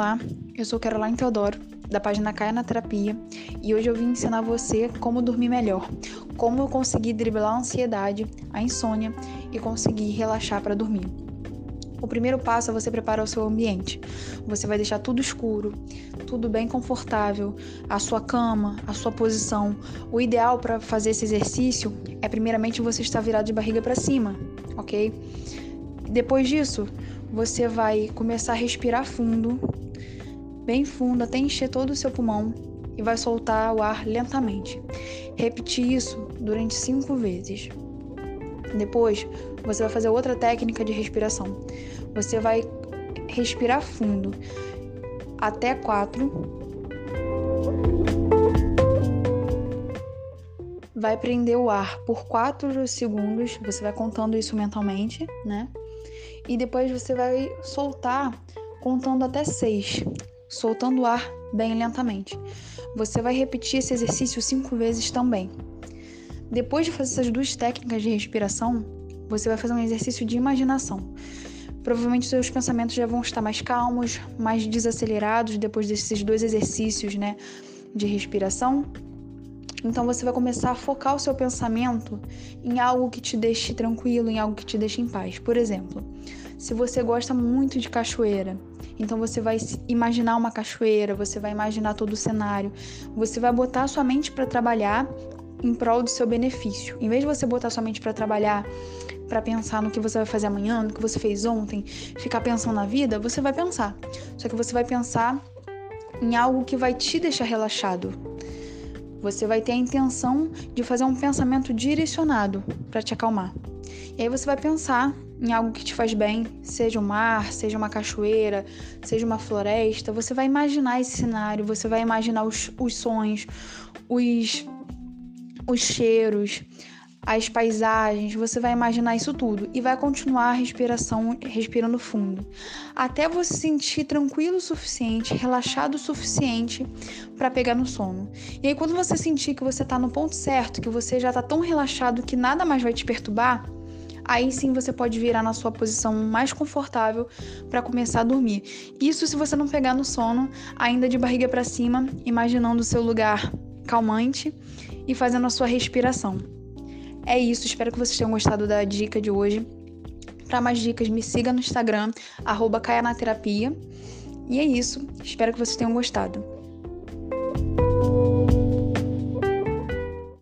Olá, eu sou Caroline Teodoro, da página Caia na Terapia, e hoje eu vim ensinar você como dormir melhor, como eu conseguir driblar a ansiedade, a insônia e conseguir relaxar para dormir. O primeiro passo é você preparar o seu ambiente. Você vai deixar tudo escuro, tudo bem confortável, a sua cama, a sua posição. O ideal para fazer esse exercício é primeiramente você estar virado de barriga para cima, ok? Depois disso, você vai começar a respirar fundo, bem fundo, até encher todo o seu pulmão e vai soltar o ar lentamente. Repetir isso durante cinco vezes. Depois, você vai fazer outra técnica de respiração. Você vai respirar fundo até quatro. Vai prender o ar por 4 segundos, você vai contando isso mentalmente, né? e depois você vai soltar contando até seis, soltando o ar bem lentamente. Você vai repetir esse exercício cinco vezes também. Depois de fazer essas duas técnicas de respiração, você vai fazer um exercício de imaginação. Provavelmente seus pensamentos já vão estar mais calmos, mais desacelerados depois desses dois exercícios, né, de respiração. Então você vai começar a focar o seu pensamento em algo que te deixe tranquilo, em algo que te deixe em paz. Por exemplo, se você gosta muito de cachoeira, então você vai imaginar uma cachoeira, você vai imaginar todo o cenário, você vai botar a sua mente para trabalhar em prol do seu benefício. Em vez de você botar sua mente para trabalhar, para pensar no que você vai fazer amanhã, no que você fez ontem, ficar pensando na vida, você vai pensar. Só que você vai pensar em algo que vai te deixar relaxado, você vai ter a intenção de fazer um pensamento direcionado para te acalmar. E aí você vai pensar em algo que te faz bem, seja um mar, seja uma cachoeira, seja uma floresta. Você vai imaginar esse cenário, você vai imaginar os, os sons, os, os cheiros, as paisagens, você vai imaginar isso tudo e vai continuar a respiração respirando fundo, até você se sentir tranquilo o suficiente, relaxado o suficiente para pegar no sono. E aí quando você sentir que você está no ponto certo, que você já está tão relaxado que nada mais vai te perturbar, aí sim você pode virar na sua posição mais confortável para começar a dormir. Isso se você não pegar no sono, ainda de barriga para cima, imaginando o seu lugar calmante e fazendo a sua respiração. É isso, espero que vocês tenham gostado da dica de hoje. Para mais dicas, me siga no Instagram, arroba E é isso, espero que vocês tenham gostado.